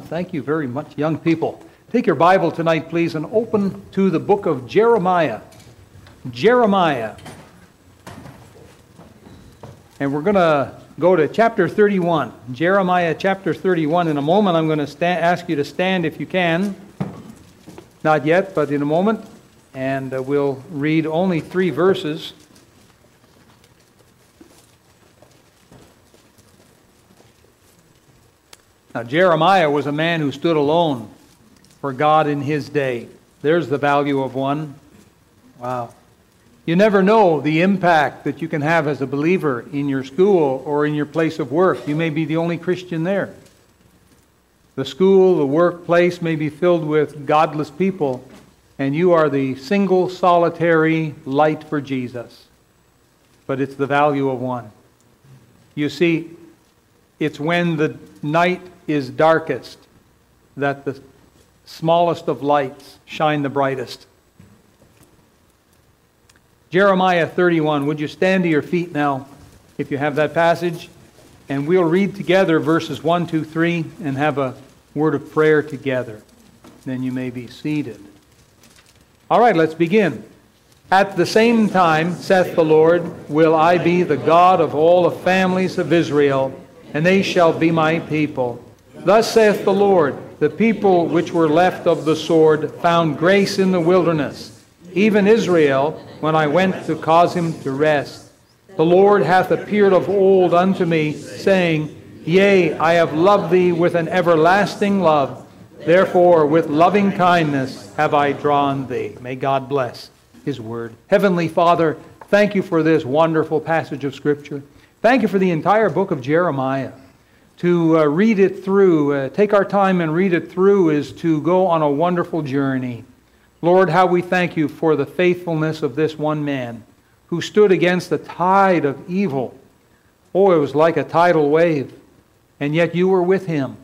Thank you very much, young people. Take your Bible tonight, please, and open to the book of Jeremiah. Jeremiah. And we're going to go to chapter 31. Jeremiah chapter 31. In a moment, I'm going to sta- ask you to stand if you can. Not yet, but in a moment. And uh, we'll read only three verses. Now, Jeremiah was a man who stood alone for God in his day. There's the value of one. Wow. You never know the impact that you can have as a believer in your school or in your place of work. You may be the only Christian there. The school, the workplace may be filled with godless people, and you are the single solitary light for Jesus. But it's the value of one. You see, it's when the night is darkest that the smallest of lights shine the brightest. Jeremiah 31. Would you stand to your feet now if you have that passage? And we'll read together verses 1, 2, 3 and have a word of prayer together. Then you may be seated. All right, let's begin. At the same time, saith the Lord, will I be the God of all the families of Israel, and they shall be my people. Thus saith the Lord, the people which were left of the sword found grace in the wilderness, even Israel, when I went to cause him to rest. The Lord hath appeared of old unto me, saying, Yea, I have loved thee with an everlasting love. Therefore, with loving kindness have I drawn thee. May God bless his word. Heavenly Father, thank you for this wonderful passage of Scripture. Thank you for the entire book of Jeremiah to uh, read it through, uh, take our time and read it through, is to go on a wonderful journey. Lord, how we thank you for the faithfulness of this one man who stood against the tide of evil. Oh, it was like a tidal wave, and yet you were with him.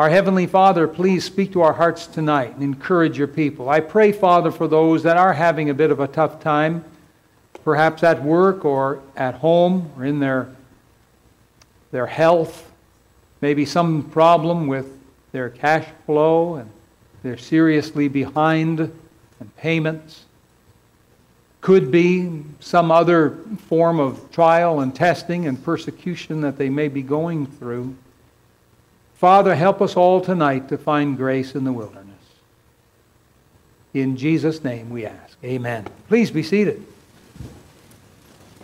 Our Heavenly Father, please speak to our hearts tonight and encourage your people. I pray, Father, for those that are having a bit of a tough time, perhaps at work or at home or in their, their health maybe some problem with their cash flow and they're seriously behind in payments. Could be some other form of trial and testing and persecution that they may be going through. Father, help us all tonight to find grace in the wilderness. In Jesus' name we ask. Amen. Please be seated.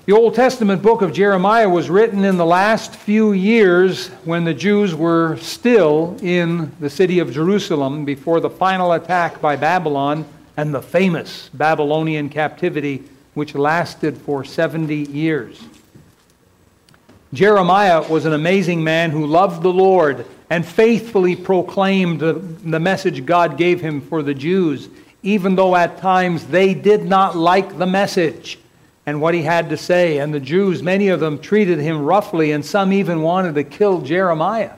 The Old Testament book of Jeremiah was written in the last few years when the Jews were still in the city of Jerusalem before the final attack by Babylon and the famous Babylonian captivity, which lasted for 70 years. Jeremiah was an amazing man who loved the Lord and faithfully proclaimed the, message God gave him for the Jews, even though at times they did not like the message and what he had to say. And the Jews, many of them treated him roughly, and some even wanted to kill Jeremiah.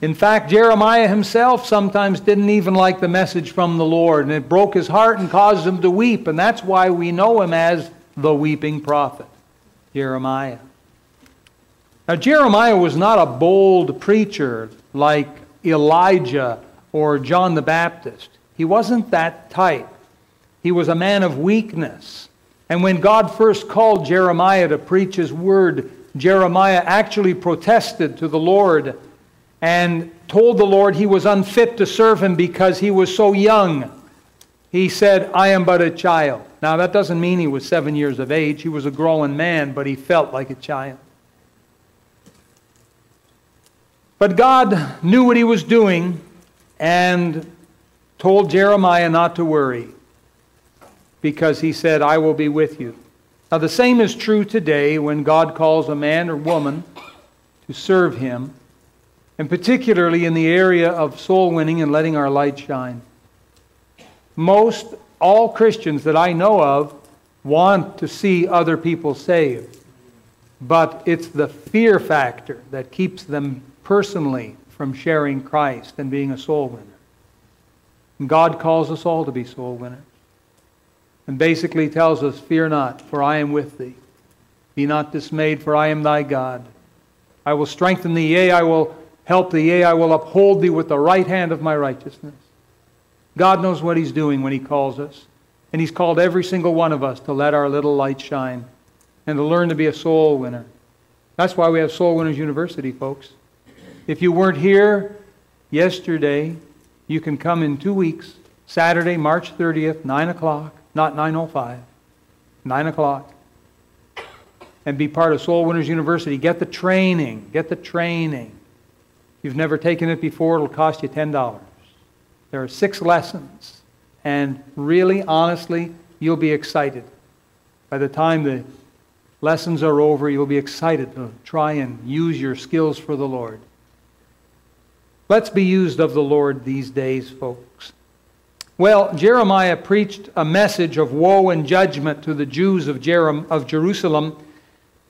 In fact, Jeremiah himself sometimes didn't even like the message from the Lord, and it broke his heart and caused him to weep. And that's why we know him as the weeping prophet, Jeremiah. Now, Jeremiah was not a bold preacher like Elijah or John the Baptist. He wasn't that type. He was a man of weakness. And when God first called Jeremiah to preach his word, Jeremiah actually protested to the Lord and told the Lord he was unfit to serve him because he was so young. He said, I am but a child. Now, that doesn't mean he was seven years of age. He was a grown man, but he felt like a child. But God knew what he was doing and told Jeremiah not to worry because he said, I will be with you. Now, the same is true today when God calls a man or woman to serve him, and particularly in the area of soul winning and letting our light shine. Most all Christians that I know of want to see other people saved, but it's the fear factor that keeps them personally from sharing Christ and being a soul winner. God calls us all to be soul winners and basically tells us, Fear not, for I am with thee. Be not dismayed, for I am thy God. I will strengthen thee, yea, I will help thee, yea, I will uphold thee with the right hand of my righteousness. God knows what He's doing when He calls us. And He's called every single one of us to let our little light shine and to learn to be a soul winner. That's why we have Soul Winners University, folks. If you weren't here yesterday, you can come in two weeks, Saturday, March 30th, 9 o'clock, not 9.05, 9 o'clock, and be part of Soul Winners University. Get the training. Get the training. If you've never taken it before, it'll cost you $10. There are six lessons. And really, honestly, you'll be excited. By the time the lessons are over, you'll be excited to try and use your skills for the Lord. Let's be used of the Lord these days, folks. Well, Jeremiah preached a message of woe and judgment to the Jews of, of Jerusalem.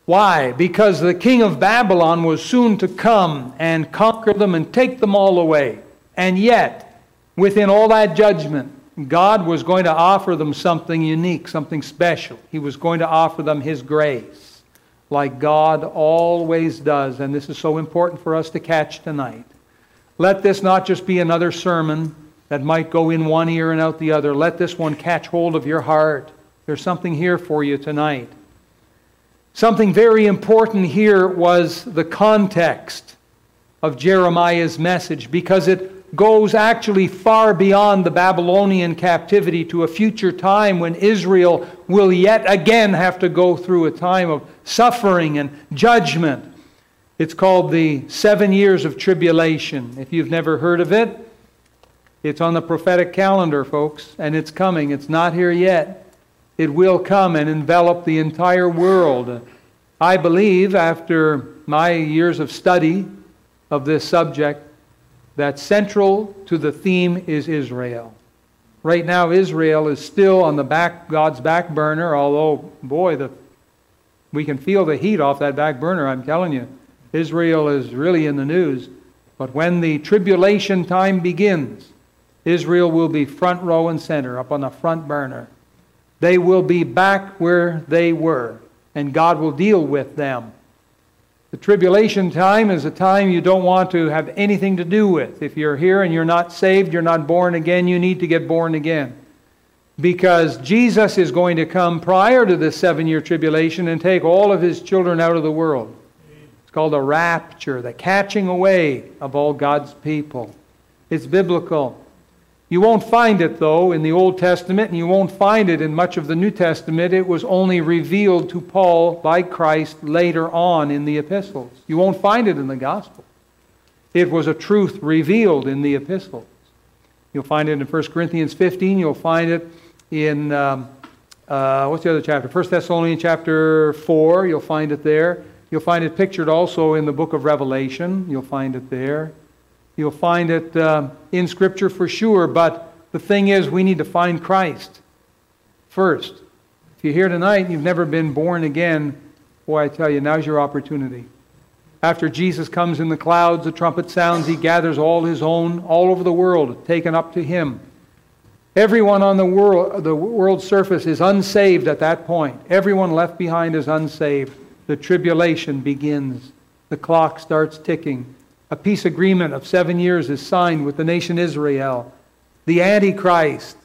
Why? Because the king of Babylon was soon to come and conquer them and take them all away. And yet, within all that judgment, God was going to offer them something unique, something special. He was going to offer them His grace, like God always does. And this is so important for us to catch tonight. Let this not just be another sermon that might go in one ear and out the other. Let this one catch hold of your heart. There's something here for you tonight. Something very important here was the context of Jeremiah's message because it goes actually far beyond the Babylonian captivity to a future time when Israel will yet again have to go through a time of suffering and judgment. It's called the Seven Years of Tribulation. If you've never heard of it, it's on the prophetic calendar, folks, and it's coming. It's not here yet. It will come and envelop the entire world. I believe, after my years of study of this subject, that central to the theme is Israel. Right now, Israel is still on the back, God's back burner, although, boy, the, we can feel the heat off that back burner, I'm telling you. Israel is really in the news. But when the tribulation time begins, Israel will be front row and center, up on the front burner. They will be back where they were, and God will deal with them. The tribulation time is a time you don't want to have anything to do with. If you're here and you're not saved, you're not born again, you need to get born again. Because Jesus is going to come prior to this seven year tribulation and take all of his children out of the world. It's called a rapture, the catching away of all God's people. It's biblical. You won't find it, though, in the Old Testament, and you won't find it in much of the New Testament. It was only revealed to Paul by Christ later on in the epistles. You won't find it in the gospel. It was a truth revealed in the epistles. You'll find it in 1 Corinthians 15. You'll find it in, um, uh, what's the other chapter? 1 Thessalonians chapter 4. You'll find it there. You'll find it pictured also in the book of Revelation. You'll find it there. You'll find it uh, in Scripture for sure, but the thing is, we need to find Christ first. If you're here tonight and you've never been born again, boy, I tell you, now's your opportunity. After Jesus comes in the clouds, the trumpet sounds, he gathers all his own all over the world, taken up to him. Everyone on the world, the world's surface is unsaved at that point. Everyone left behind is unsaved the tribulation begins. The clock starts ticking. A peace agreement of seven years is signed with the nation Israel. The Antichrist,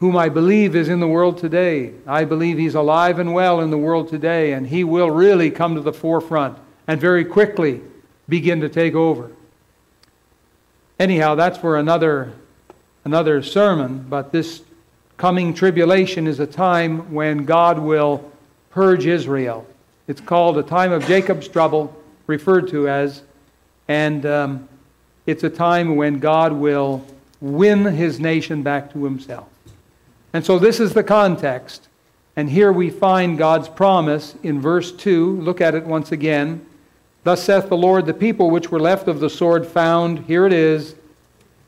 whom I believe is in the world today, I believe he's alive and well in the world today, and he will really come to the forefront and very quickly begin to take over. Anyhow, that's for another, another sermon, but this coming tribulation is a time when God will purge Israel. It's called a time of Jacob's trouble, referred to as, and um, it's a time when God will win his nation back to himself. And so this is the context. And here we find God's promise in verse 2. Look at it once again. Thus saith the Lord, the people which were left of the sword found, here it is,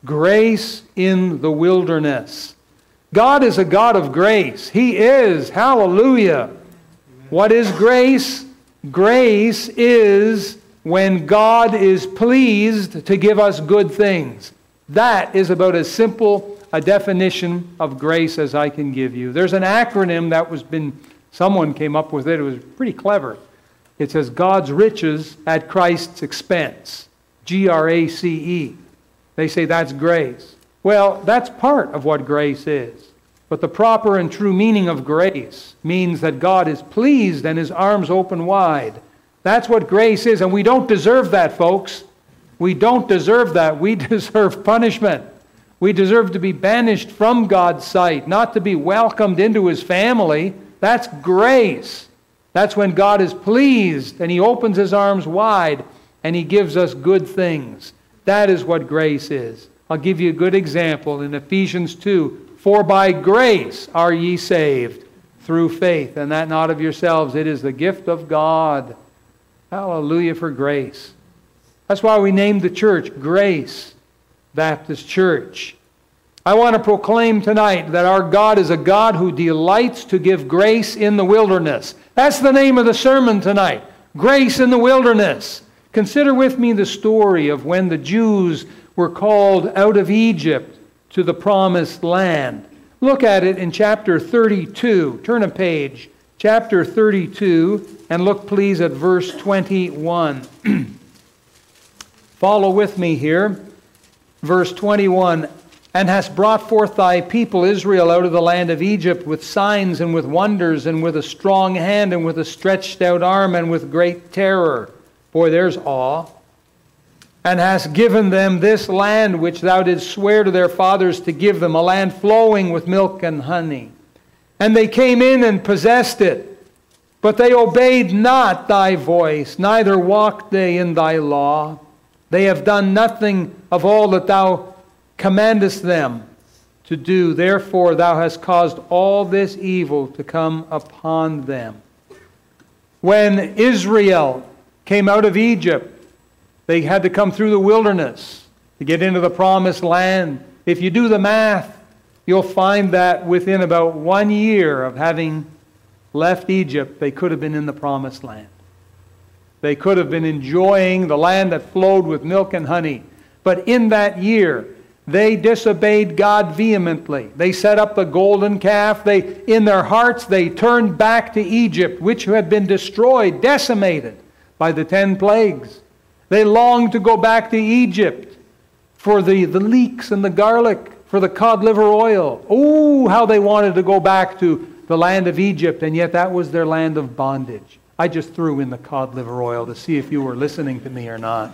grace in the wilderness. God is a God of grace. He is. Hallelujah. What is grace? Grace is when God is pleased to give us good things. That is about as simple a definition of grace as I can give you. There's an acronym that was been someone came up with it. It was pretty clever. It says God's riches at Christ's expense. G R A C E. They say that's grace. Well, that's part of what grace is. But the proper and true meaning of grace means that God is pleased and his arms open wide. That's what grace is, and we don't deserve that, folks. We don't deserve that. We deserve punishment. We deserve to be banished from God's sight, not to be welcomed into his family. That's grace. That's when God is pleased and he opens his arms wide and he gives us good things. That is what grace is. I'll give you a good example in Ephesians 2 For by grace are ye saved through faith, and that not of yourselves. It is the gift of God. Hallelujah for grace. That's why we named the church Grace Baptist Church. I want to proclaim tonight that our God is a God who delights to give grace in the wilderness. That's the name of the sermon tonight Grace in the Wilderness. Consider with me the story of when the Jews were called out of Egypt to the promised land. Look at it in chapter 32. Turn a page. Chapter 32, and look please at verse 21. Follow with me here. Verse 21 And hast brought forth thy people Israel out of the land of Egypt with signs and with wonders and with a strong hand and with a stretched out arm and with great terror. Boy, there's awe. And hast given them this land which thou didst swear to their fathers to give them, a land flowing with milk and honey. And they came in and possessed it. But they obeyed not thy voice, neither walked they in thy law. They have done nothing of all that thou commandest them to do. Therefore, thou hast caused all this evil to come upon them. When Israel came out of Egypt, they had to come through the wilderness to get into the promised land. If you do the math, you'll find that within about one year of having left Egypt, they could have been in the promised land. They could have been enjoying the land that flowed with milk and honey. But in that year, they disobeyed God vehemently. They set up the golden calf. They, in their hearts, they turned back to Egypt, which had been destroyed, decimated by the ten plagues. They longed to go back to Egypt for the, the leeks and the garlic, for the cod liver oil. Oh, how they wanted to go back to the land of Egypt, and yet that was their land of bondage. I just threw in the cod liver oil to see if you were listening to me or not.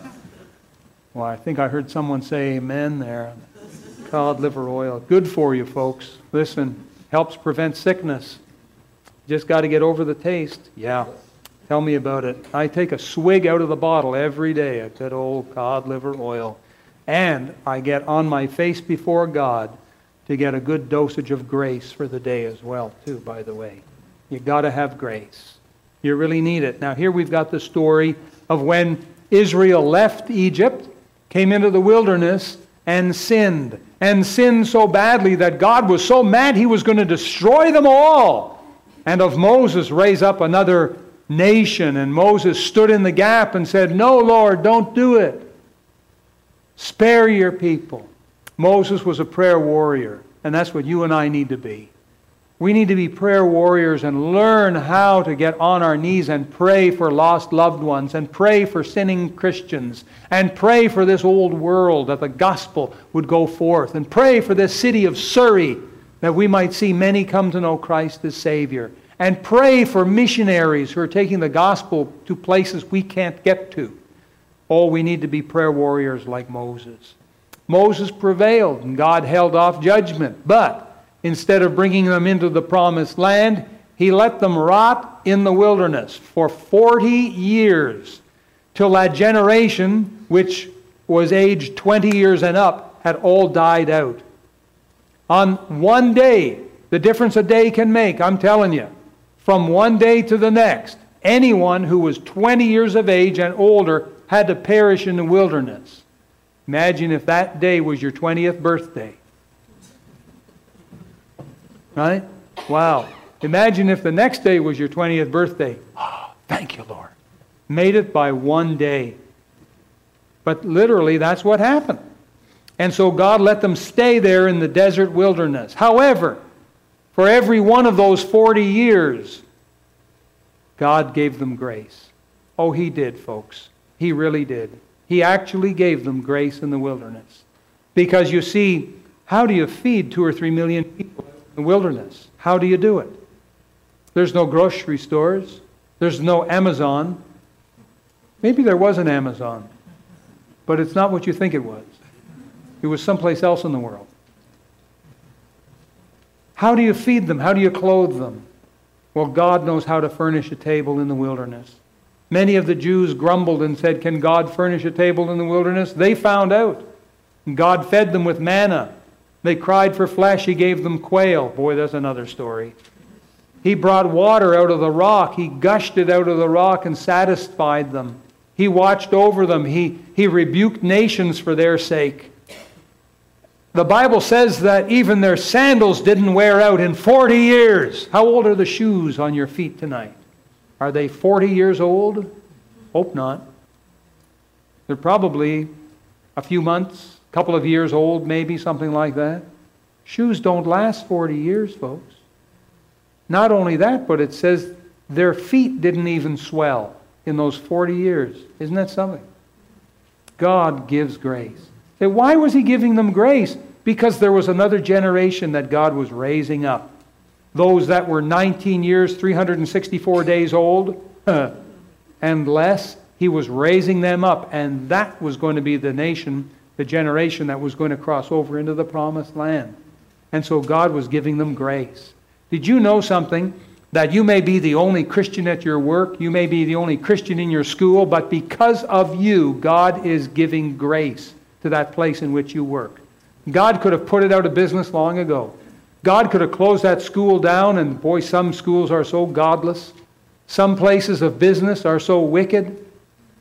Well, I think I heard someone say amen there. Cod liver oil. Good for you, folks. Listen, helps prevent sickness. Just got to get over the taste. Yeah. Tell me about it. I take a swig out of the bottle every day of good old cod liver oil. And I get on my face before God to get a good dosage of grace for the day as well, too, by the way. You got to have grace. You really need it. Now, here we've got the story of when Israel left Egypt, came into the wilderness, and sinned. And sinned so badly that God was so mad he was going to destroy them all. And of Moses raise up another nation. And Moses stood in the gap and said, No, Lord, don't do it. Spare your people. Moses was a prayer warrior, and that's what you and I need to be. We need to be prayer warriors and learn how to get on our knees and pray for lost loved ones and pray for sinning Christians and pray for this old world that the gospel would go forth and pray for this city of Surrey that we might see many come to know Christ as Savior and pray for missionaries who are taking the gospel to places we can't get to. Oh, we need to be prayer warriors like Moses. Moses prevailed and God held off judgment, but instead of bringing them into the promised land, he let them rot in the wilderness for 40 years till that generation, which was aged 20 years and up, had all died out. On one day, the difference a day can make, I'm telling you, from one day to the next, anyone who was 20 years of age and older had to perish in the wilderness. Imagine if that day was your 20th birthday. Right? Wow. Imagine if the next day was your 20th birthday. Oh, thank you, Lord. Made it by one day. But literally, that's what happened. And so God let them stay there in the desert wilderness. However, for every one of those 40 years, God gave them grace. Oh, He did, folks. He really did. He actually gave them grace in the wilderness. Because you see, how do you feed two or three million people in the wilderness? How do you do it? There's no grocery stores. There's no Amazon. Maybe there was an Amazon, but it's not what you think it was. It was someplace else in the world. How do you feed them? How do you clothe them? Well, God knows how to furnish a table in the wilderness. Many of the Jews grumbled and said, Can God furnish a table in the wilderness? They found out. God fed them with manna. They cried for flesh. He gave them quail. Boy, that's another story. He brought water out of the rock. He gushed it out of the rock and satisfied them. He watched over them. He, he rebuked nations for their sake. The Bible says that even their sandals didn't wear out in 40 years. How old are the shoes on your feet tonight? Are they 40 years old? Hope not. They're probably a few months, a couple of years old, maybe, something like that. Shoes don't last 40 years, folks. Not only that, but it says their feet didn't even swell in those 40 years. Isn't that something? God gives grace. why was he giving them grace? Because there was another generation that God was raising up those that were 19 years, 364 days old, and less, he was raising them up. And that was going to be the nation, the generation that was going to cross over into the promised land. And so God was giving them grace. Did you know something? That you may be the only Christian at your work, you may be the only Christian in your school, but because of you, God is giving grace to that place in which you work. God could have put it out of business long ago. God could have closed that school down, and boy, some schools are so godless. Some places of business are so wicked.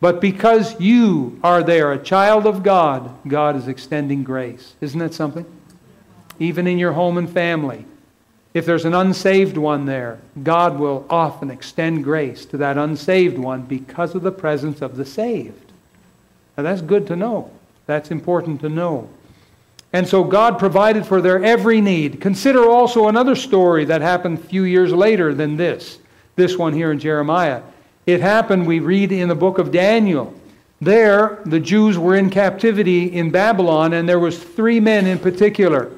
But because you are there, a child of God, God is extending grace. Isn't that something? Even in your home and family. If there's an unsaved one there, God will often extend grace to that unsaved one because of the presence of the saved. Now that's good to know. That's important to know. And so God provided for their every need. Consider also another story that happened a few years later than this, this one here in Jeremiah. It happened, we read in the book of Daniel. There, the Jews were in captivity in Babylon, and there was three men in particular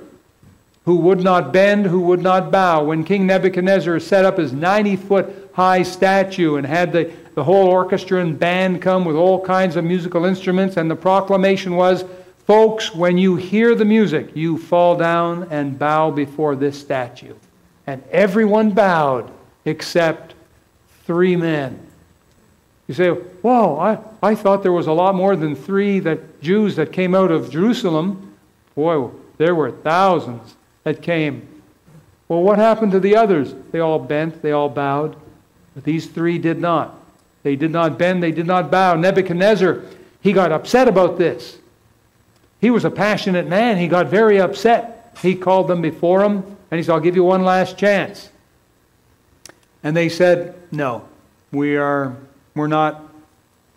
who would not bend, who would not bow. When King Nebuchadnezzar set up his 90 foot high statue and had the, the whole orchestra and band come with all kinds of musical instruments, and the proclamation was, Folks, when you hear the music, you fall down and bow before this statue. And everyone bowed except three men. You say, Whoa, I, I thought there was a lot more than three that Jews that came out of Jerusalem. Boy, there were thousands that came. Well, what happened to the others? They all bent, they all bowed. But these three did not. They did not bend, they did not bow. Nebuchadnezzar, he got upset about this. He was a passionate man. He got very upset. He called them before him and he said, I'll give you one last chance. And they said, No, we are we're not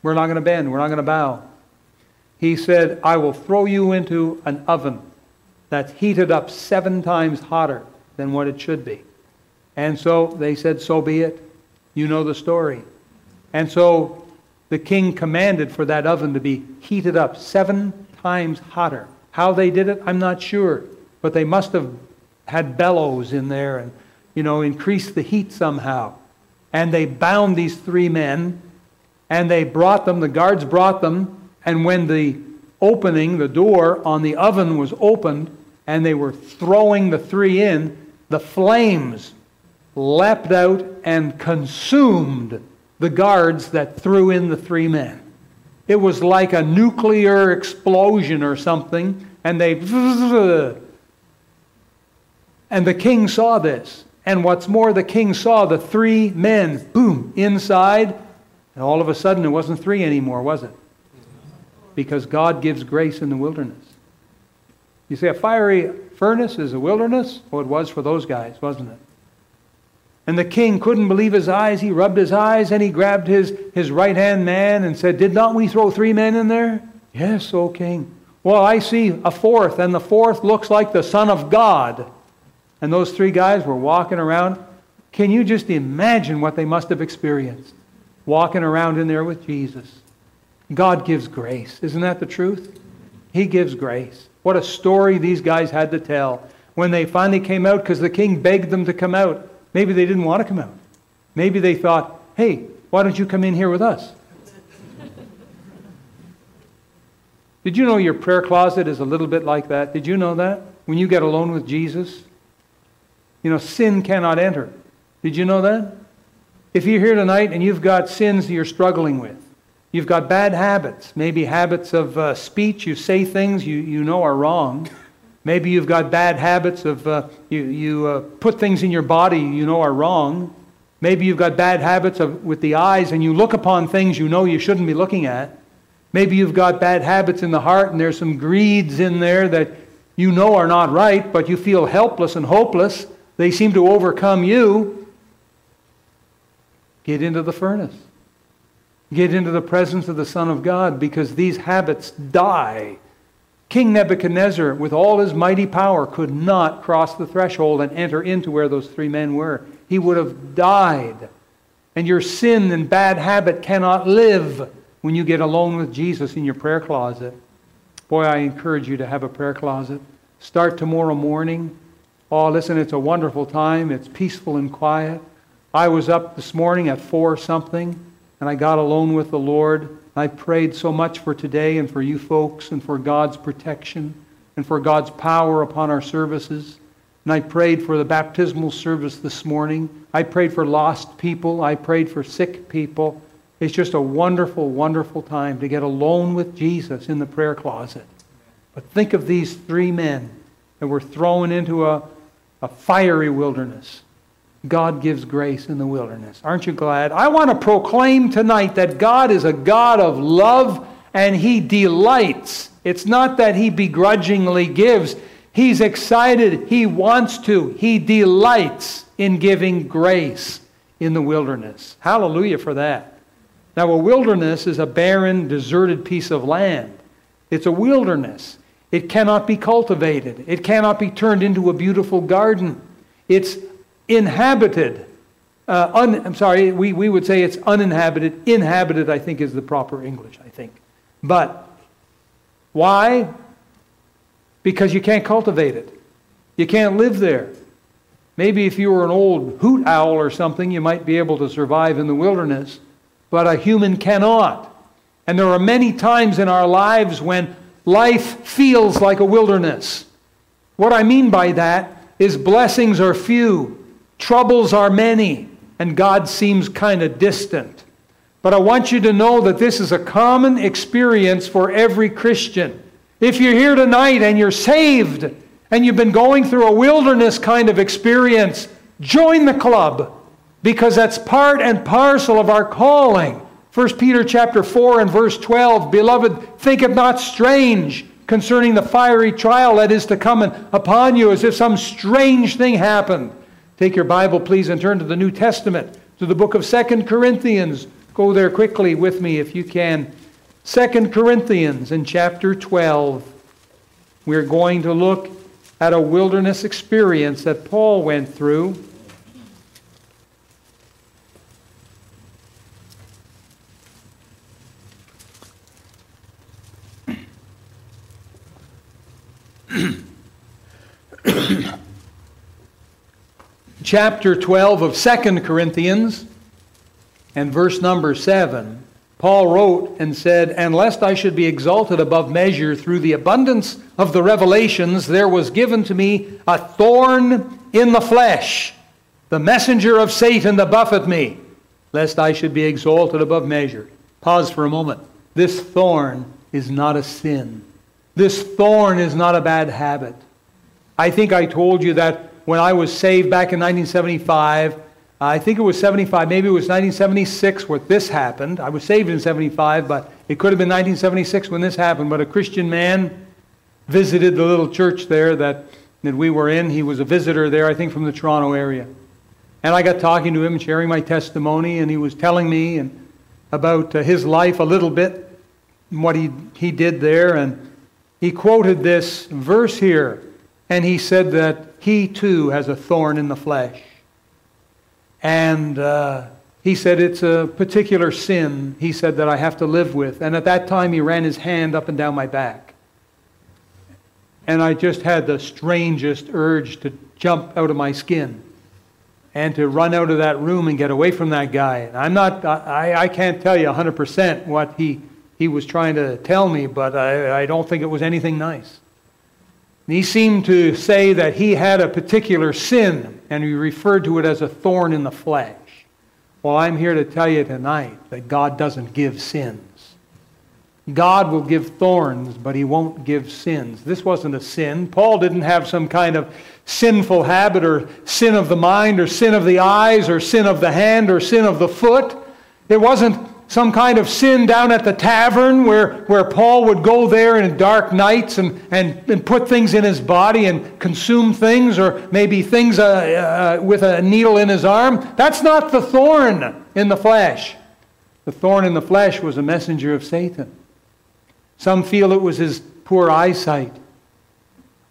we're not going to bend, we're not going to bow. He said, I will throw you into an oven that's heated up seven times hotter than what it should be. And so they said, So be it. You know the story. And so the king commanded for that oven to be heated up seven times hotter. How they did it, I'm not sure. But they must have had bellows in there and, you know, increased the heat somehow. And they bound these three men and they brought them, the guards brought them, and when the opening, the door on the oven was opened, and they were throwing the three in, the flames leapt out and consumed the guards that threw in the three men. It was like a nuclear explosion or something, and they. And the king saw this. And what's more, the king saw the three men, boom, inside, and all of a sudden it wasn't three anymore, was it? Because God gives grace in the wilderness. You see, a fiery furnace is a wilderness? Well, it was for those guys, wasn't it? And the king couldn't believe his eyes. He rubbed his eyes and he grabbed his, his right hand man and said, Did not we throw three men in there? Yes, O king. Well, I see a fourth, and the fourth looks like the Son of God. And those three guys were walking around. Can you just imagine what they must have experienced? Walking around in there with Jesus. God gives grace. Isn't that the truth? He gives grace. What a story these guys had to tell when they finally came out because the king begged them to come out. Maybe they didn't want to come out. Maybe they thought, hey, why don't you come in here with us? Did you know your prayer closet is a little bit like that? Did you know that? When you get alone with Jesus, you know, sin cannot enter. Did you know that? If you're here tonight and you've got sins you're struggling with, you've got bad habits, maybe habits of uh, speech, you say things you, you know are wrong. Maybe you've got bad habits of uh, you, you uh, put things in your body you know are wrong. Maybe you've got bad habits of, with the eyes and you look upon things you know you shouldn't be looking at. Maybe you've got bad habits in the heart and there's some greeds in there that you know are not right, but you feel helpless and hopeless. They seem to overcome you. Get into the furnace. Get into the presence of the Son of God because these habits die. King Nebuchadnezzar, with all his mighty power, could not cross the threshold and enter into where those three men were. He would have died. And your sin and bad habit cannot live when you get alone with Jesus in your prayer closet. Boy, I encourage you to have a prayer closet. Start tomorrow morning. Oh, listen, it's a wonderful time. It's peaceful and quiet. I was up this morning at four something, and I got alone with the Lord. I prayed so much for today and for you folks and for God's protection and for God's power upon our services. And I prayed for the baptismal service this morning. I prayed for lost people. I prayed for sick people. It's just a wonderful, wonderful time to get alone with Jesus in the prayer closet. But think of these three men that were thrown into a, a fiery wilderness. God gives grace in the wilderness. Aren't you glad? I want to proclaim tonight that God is a God of love and He delights. It's not that He begrudgingly gives, He's excited. He wants to. He delights in giving grace in the wilderness. Hallelujah for that. Now, a wilderness is a barren, deserted piece of land. It's a wilderness. It cannot be cultivated, it cannot be turned into a beautiful garden. It's inhabited. Uh, un, I'm sorry, we, we would say it's uninhabited. Inhabited, I think, is the proper English, I think. But why? Because you can't cultivate it. You can't live there. Maybe if you were an old hoot owl or something, you might be able to survive in the wilderness, but a human cannot. And there are many times in our lives when life feels like a wilderness. What I mean by that is blessings are few, Troubles are many, and God seems kind of distant. But I want you to know that this is a common experience for every Christian. If you're here tonight and you're saved and you've been going through a wilderness kind of experience, join the club because that's part and parcel of our calling. 1 Peter chapter 4 and verse 12, Beloved, think it not strange concerning the fiery trial that is to come upon you as if some strange thing happened Take your Bible, please, and turn to the New Testament, to the book of Second Corinthians. Go there quickly with me if you can. Second Corinthians in chapter 12. We're going to look at a wilderness experience that Paul went through. chapter 12 of 2 Corinthians and verse number 7, Paul wrote and said, And lest I should be exalted above measure through the abundance of the revelations, there was given to me a thorn in the flesh, the messenger of Satan to buffet me, lest I should be exalted above measure. Pause for a moment. This thorn is not a sin. This thorn is not a bad habit. I think I told you that when I was saved back in 1975. I think it was 75, maybe it was 1976 where this happened. I was saved in 75, but it could have been 1976 when this happened. But a Christian man visited the little church there that, that we were in. He was a visitor there, I think, from the Toronto area. And I got talking to him, and sharing my testimony, and he was telling me and, about uh, his life a little bit, and what he, he did there. And he quoted this verse here, and he said that he too has a thorn in the flesh. And uh, he said, It's a particular sin, he said, that I have to live with. And at that time, he ran his hand up and down my back. And I just had the strangest urge to jump out of my skin and to run out of that room and get away from that guy. I'm not, I, I can't tell you 100% what he, he was trying to tell me, but I, I don't think it was anything nice. He seemed to say that he had a particular sin, and he referred to it as a thorn in the flesh. Well, I'm here to tell you tonight that God doesn't give sins. God will give thorns, but he won't give sins. This wasn't a sin. Paul didn't have some kind of sinful habit or sin of the mind or sin of the eyes or sin of the hand or sin of the foot. It wasn't some kind of sin down at the tavern where, where Paul would go there in dark nights and, and, and put things in his body and consume things, or maybe things uh, uh, with a needle in his arm. That's not the thorn in the flesh. The thorn in the flesh was a messenger of Satan. Some feel it was his poor eyesight.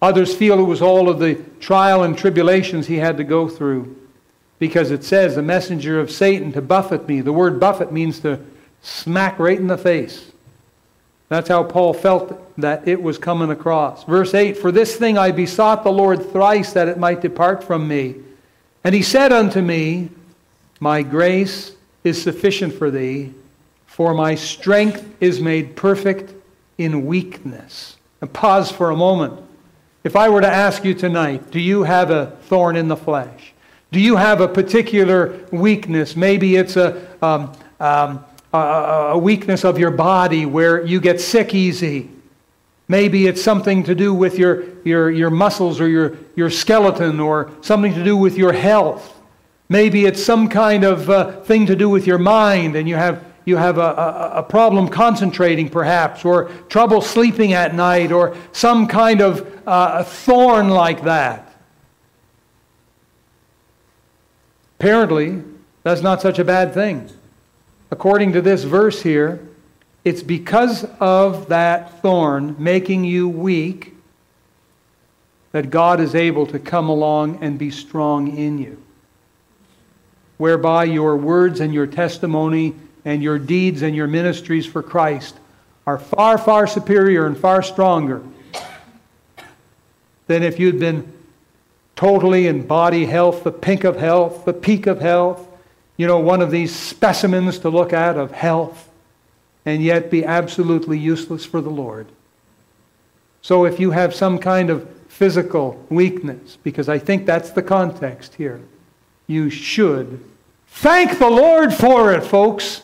Others feel it was all of the trial and tribulations he had to go through. Because it says, a messenger of Satan to buffet me. The word buffet means to smack right in the face. That's how Paul felt that it was coming across. Verse 8 For this thing I besought the Lord thrice that it might depart from me. And he said unto me, My grace is sufficient for thee, for my strength is made perfect in weakness. And pause for a moment. If I were to ask you tonight, do you have a thorn in the flesh? Do you have a particular weakness? Maybe it's a, um, um, a, weakness of your body where you get sick easy. Maybe it's something to do with your, your, your muscles or your, your skeleton or something to do with your health. Maybe it's some kind of uh, thing to do with your mind and you have you have a, a, a, problem concentrating, perhaps, or trouble sleeping at night, or some kind of uh, thorn like that. Apparently, that's not such a bad thing. According to this verse here, it's because of that thorn making you weak that God is able to come along and be strong in you. Whereby your words and your testimony and your deeds and your ministries for Christ are far, far superior and far stronger than if you'd been totally in body health, the pink of health, the peak of health, you know, one of these specimens to look at of health, and yet be absolutely useless for the Lord. So if you have some kind of physical weakness, because I think that's the context here, you should thank the Lord for it, folks.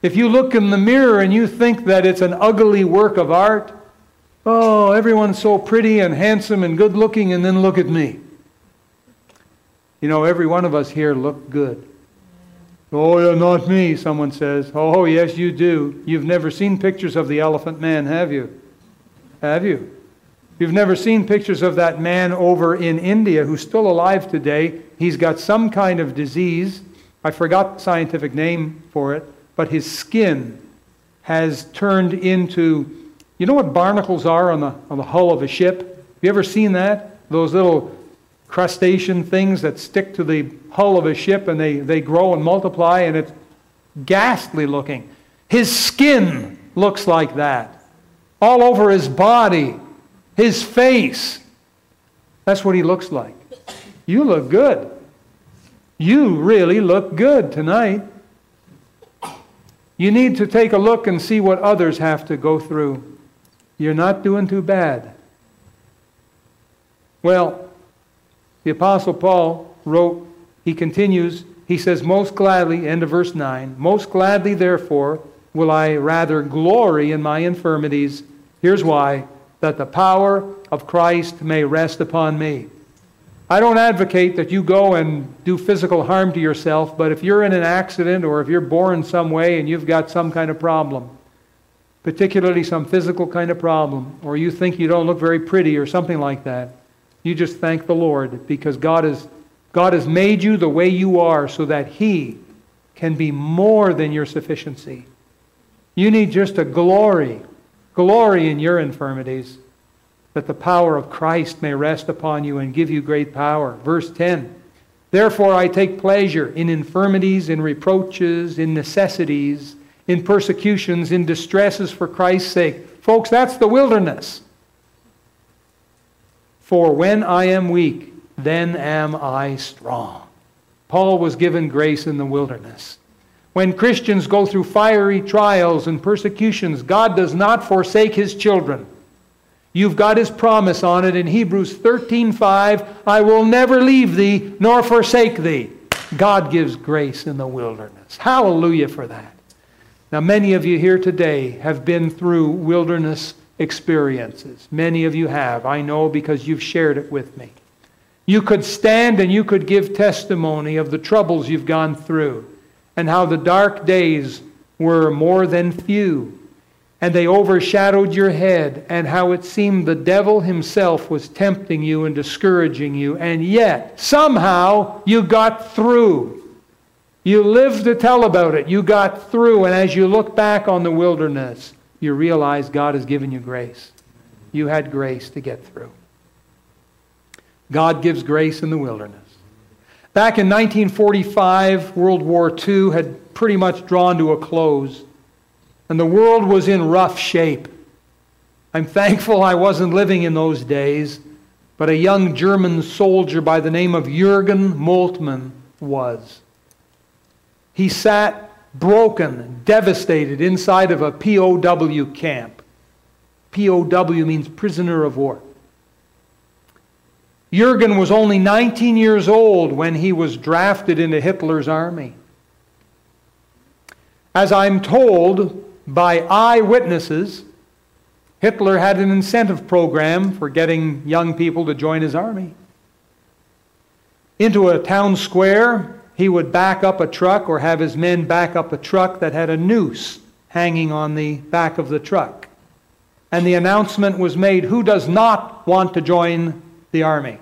If you look in the mirror and you think that it's an ugly work of art, oh, everyone's so pretty and handsome and good looking, and then look at me. You know, every one of us here look good. Oh, yeah, not me, someone says. Oh, yes, you do. You've never seen pictures of the elephant man, have you? Have you? You've never seen pictures of that man over in India who's still alive today. He's got some kind of disease. I forgot the scientific name for it but his skin has turned into, you know what barnacles are on the, on the hull of a ship? Have you ever seen that? Those little crustacean things that stick to the hull of a ship and they, they grow and multiply, and it's ghastly looking. His skin looks like that. All over his body, his face. That's what he looks like. You look good. You really look good tonight. You need to take a look and see what others have to go through. You're not doing too bad. Well, the Apostle Paul wrote, he continues, he says, Most gladly, end of verse 9, most gladly, therefore, will I rather glory in my infirmities. Here's why that the power of Christ may rest upon me. I don't advocate that you go and do physical harm to yourself, but if you're in an accident or if you're born some way and you've got some kind of problem, particularly some physical kind of problem, or you think you don't look very pretty or something like that, you just thank the Lord because God has, God has made you the way you are so that He can be more than your sufficiency. You need just a glory, glory in your infirmities that the power of Christ may rest upon you and give you great power. Verse 10 Therefore, I take pleasure in infirmities, in reproaches, in necessities, in persecutions, in distresses for Christ's sake. Folks, that's the wilderness. For when I am weak, then am I strong. Paul was given grace in the wilderness. When Christians go through fiery trials and persecutions, God does not forsake his children. You've got his promise on it in Hebrews 13:5, I will never leave thee nor forsake thee. God gives grace in the wilderness. Hallelujah for that. Now many of you here today have been through wilderness experiences. Many of you have. I know because you've shared it with me. You could stand and you could give testimony of the troubles you've gone through and how the dark days were more than few and they overshadowed your head and how it seemed the devil himself was tempting you and discouraging you and yet somehow you got through. You lived to tell about it. You got through and as you look back on the wilderness, you realize God has given you grace. You had grace to get through. God gives grace in the wilderness. Back in 1945, World War II had pretty much drawn to a close, and the world was in rough shape. I'm thankful I wasn't living in those days, but a young German soldier by the name of Jürgen Moltmann was. He sat broken, devastated inside of a POW camp. POW means prisoner of war. Jurgen was only 19 years old when he was drafted into Hitler's army. As I'm told by eyewitnesses, Hitler had an incentive program for getting young people to join his army. Into a town square, he would back up a truck or have his men back up a truck that had a noose hanging on the back of the truck. And the announcement was made who does not want to join the army?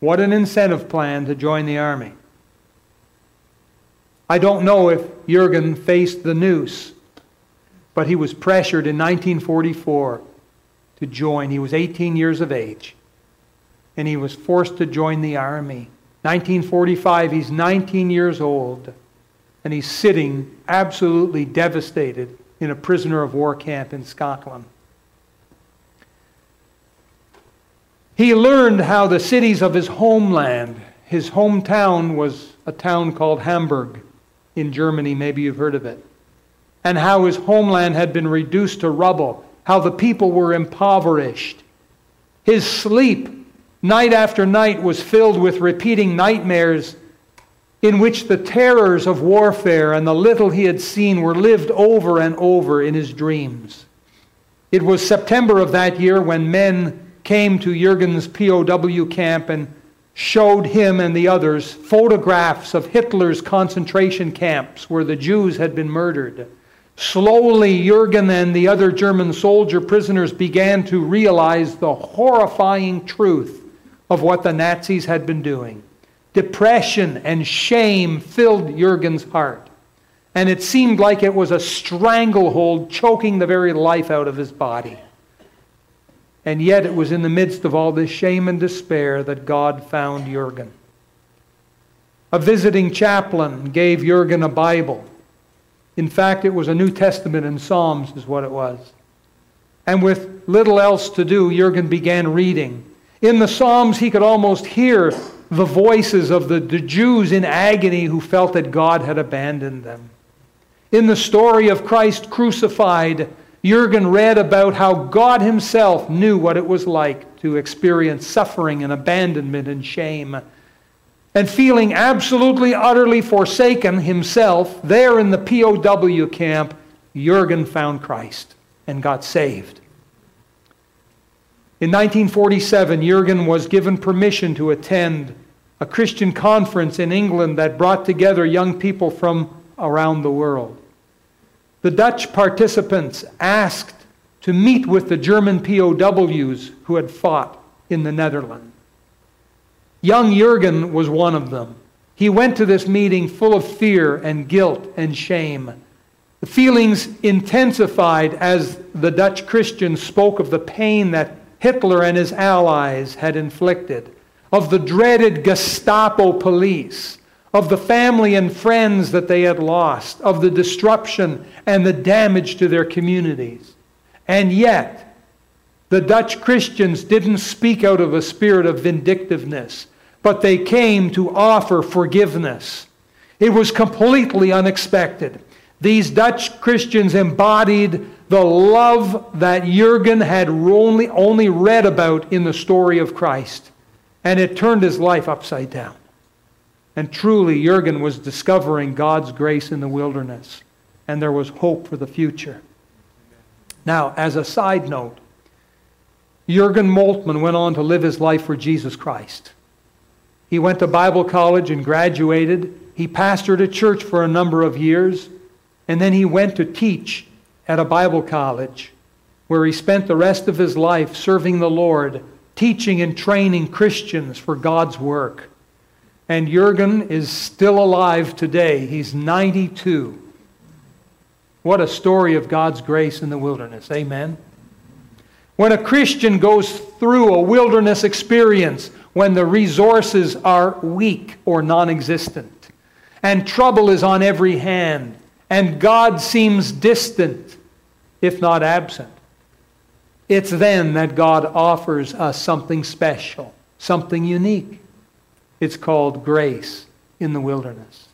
What an incentive plan to join the army. I don't know if Jurgen faced the noose, but he was pressured in 1944 to join. He was 18 years of age, and he was forced to join the army. 1945, he's 19 years old, and he's sitting absolutely devastated in a prisoner of war camp in Scotland. He learned how the cities of his homeland, his hometown was a town called Hamburg in Germany, maybe you've heard of it, and how his homeland had been reduced to rubble, how the people were impoverished. His sleep night after night was filled with repeating nightmares in which the terrors of warfare and the little he had seen were lived over and over in his dreams. It was September of that year when men came to Jurgen's POW camp and showed him and the others photographs of Hitler's concentration camps where the Jews had been murdered. Slowly, Jurgen and the other German soldier prisoners began to realize the horrifying truth of what the Nazis had been doing. Depression and shame filled Jurgen's heart. And it seemed like it was a stranglehold choking the very life out of his body. And yet it was in the midst of all this shame and despair that God found Jurgen. A visiting chaplain gave Jurgen a Bible. In fact, it was a New Testament and Psalms, is what it was. And with little else to do, Jurgen began reading. In the Psalms, he could almost hear the voices of the, the Jews in agony who felt that God had abandoned them. In the story of Christ crucified, Jurgen read about how God himself knew what it was like to experience suffering and abandonment and shame. And feeling absolutely, utterly forsaken himself, there in the POW camp, Jurgen found Christ and got saved. In 1947, Jurgen was given permission to attend a Christian conference in England that brought together young people from around the world. The Dutch participants asked to meet with the German POWs who had fought in the Netherlands. Young Jurgen was one of them. He went to this meeting full of fear and guilt and shame. The feelings intensified as the Dutch Christians spoke of the pain that Hitler and his allies had inflicted. of the dreaded Gestapo police, of the family and friends that they had lost, of the disruption and the damage to their communities. And yet, the Dutch Christians didn't speak out of a spirit of vindictiveness, but they came to offer forgiveness. It was completely unexpected. These Dutch Christians embodied the love that Jurgen had only, only read about in the story of Christ, and it turned his life upside down. And truly, Jurgen was discovering God's grace in the wilderness, and there was hope for the future. Now, as a side note, Jurgen Moltmann went on to live his life for Jesus Christ. He went to Bible college and graduated. He pastored a church for a number of years, and then he went to teach at a Bible college where he spent the rest of his life serving the Lord, teaching and training Christians for God's work. And Jurgen is still alive today. He's 92. What a story of God's grace in the wilderness. Amen. When a Christian goes through a wilderness experience, when the resources are weak or non existent, and trouble is on every hand, and God seems distant, if not absent, it's then that God offers us something special, something unique. It's called grace in the wilderness.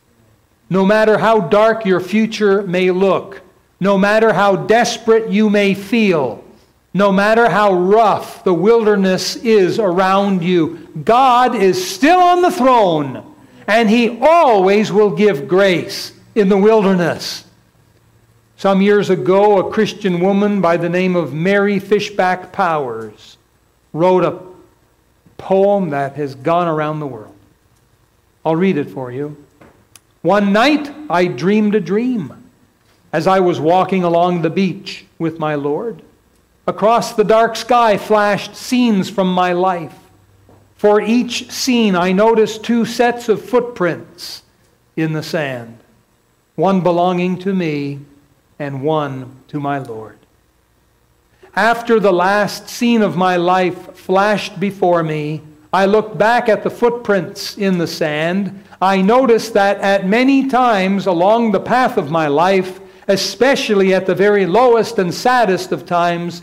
No matter how dark your future may look, no matter how desperate you may feel, no matter how rough the wilderness is around you, God is still on the throne, and He always will give grace in the wilderness. Some years ago, a Christian woman by the name of Mary Fishback Powers wrote a poem that has gone around the world. I'll read it for you. One night I dreamed a dream as I was walking along the beach with my Lord. Across the dark sky flashed scenes from my life. For each scene, I noticed two sets of footprints in the sand one belonging to me and one to my Lord. After the last scene of my life flashed before me, I looked back at the footprints in the sand. I noticed that at many times along the path of my life, especially at the very lowest and saddest of times,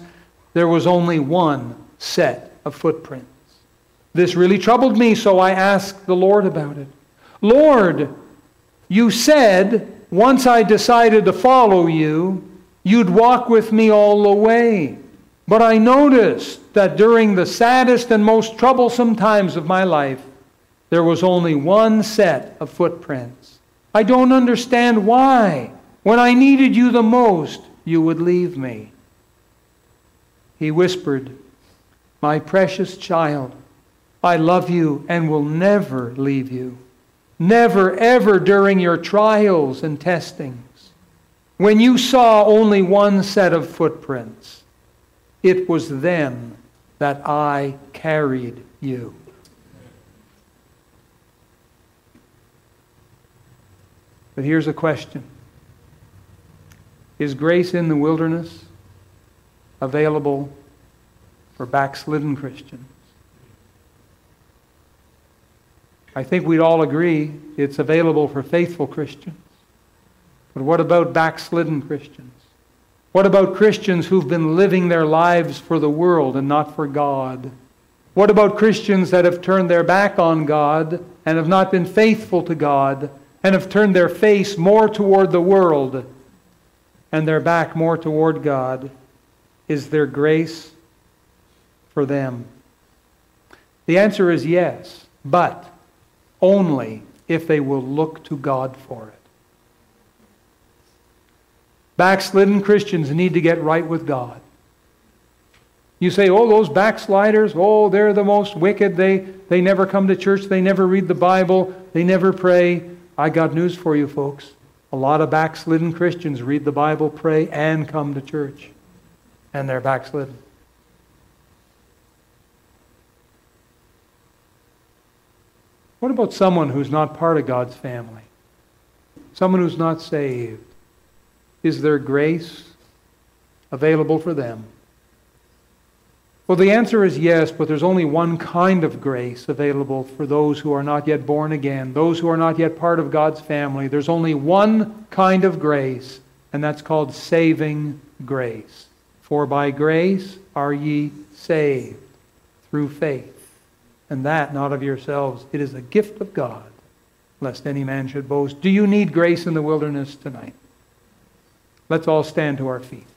there was only one set of footprints. This really troubled me, so I asked the Lord about it. Lord, you said once I decided to follow you, you'd walk with me all the way. But I noticed that during the saddest and most troublesome times of my life, there was only one set of footprints. I don't understand why. When I needed you the most, you would leave me. He whispered, My precious child, I love you and will never leave you. Never, ever during your trials and testings. When you saw only one set of footprints, it was then that I carried you. But here's a question Is grace in the wilderness? available for backslidden Christians. I think we'd all agree it's available for faithful Christians. But what about backslidden Christians? What about Christians who've been living their lives for the world and not for God? What about Christians that have turned their back on God and have not been faithful to God and have turned their face more toward the world and their back more toward God? Is there grace for them? The answer is yes, but only if they will look to God for it. Backslidden Christians need to get right with God. You say, oh, those backsliders, oh, they're the most wicked. They, they never come to church. They never read the Bible. They never pray. I got news for you, folks. A lot of backslidden Christians read the Bible, pray, and come to church and they're backslidden. What about someone who's not part of God's family? Someone who's not saved? Is there grace available for them? Well, the answer is yes, but there's only one kind of grace available for those who are not yet born again, those who are not yet part of God's family. There's only one kind of grace, and that's called saving grace. For by grace are ye saved through faith. And that not of yourselves. It is a gift of God, lest any man should boast. Do you need grace in the wilderness tonight? Let's all stand to our feet.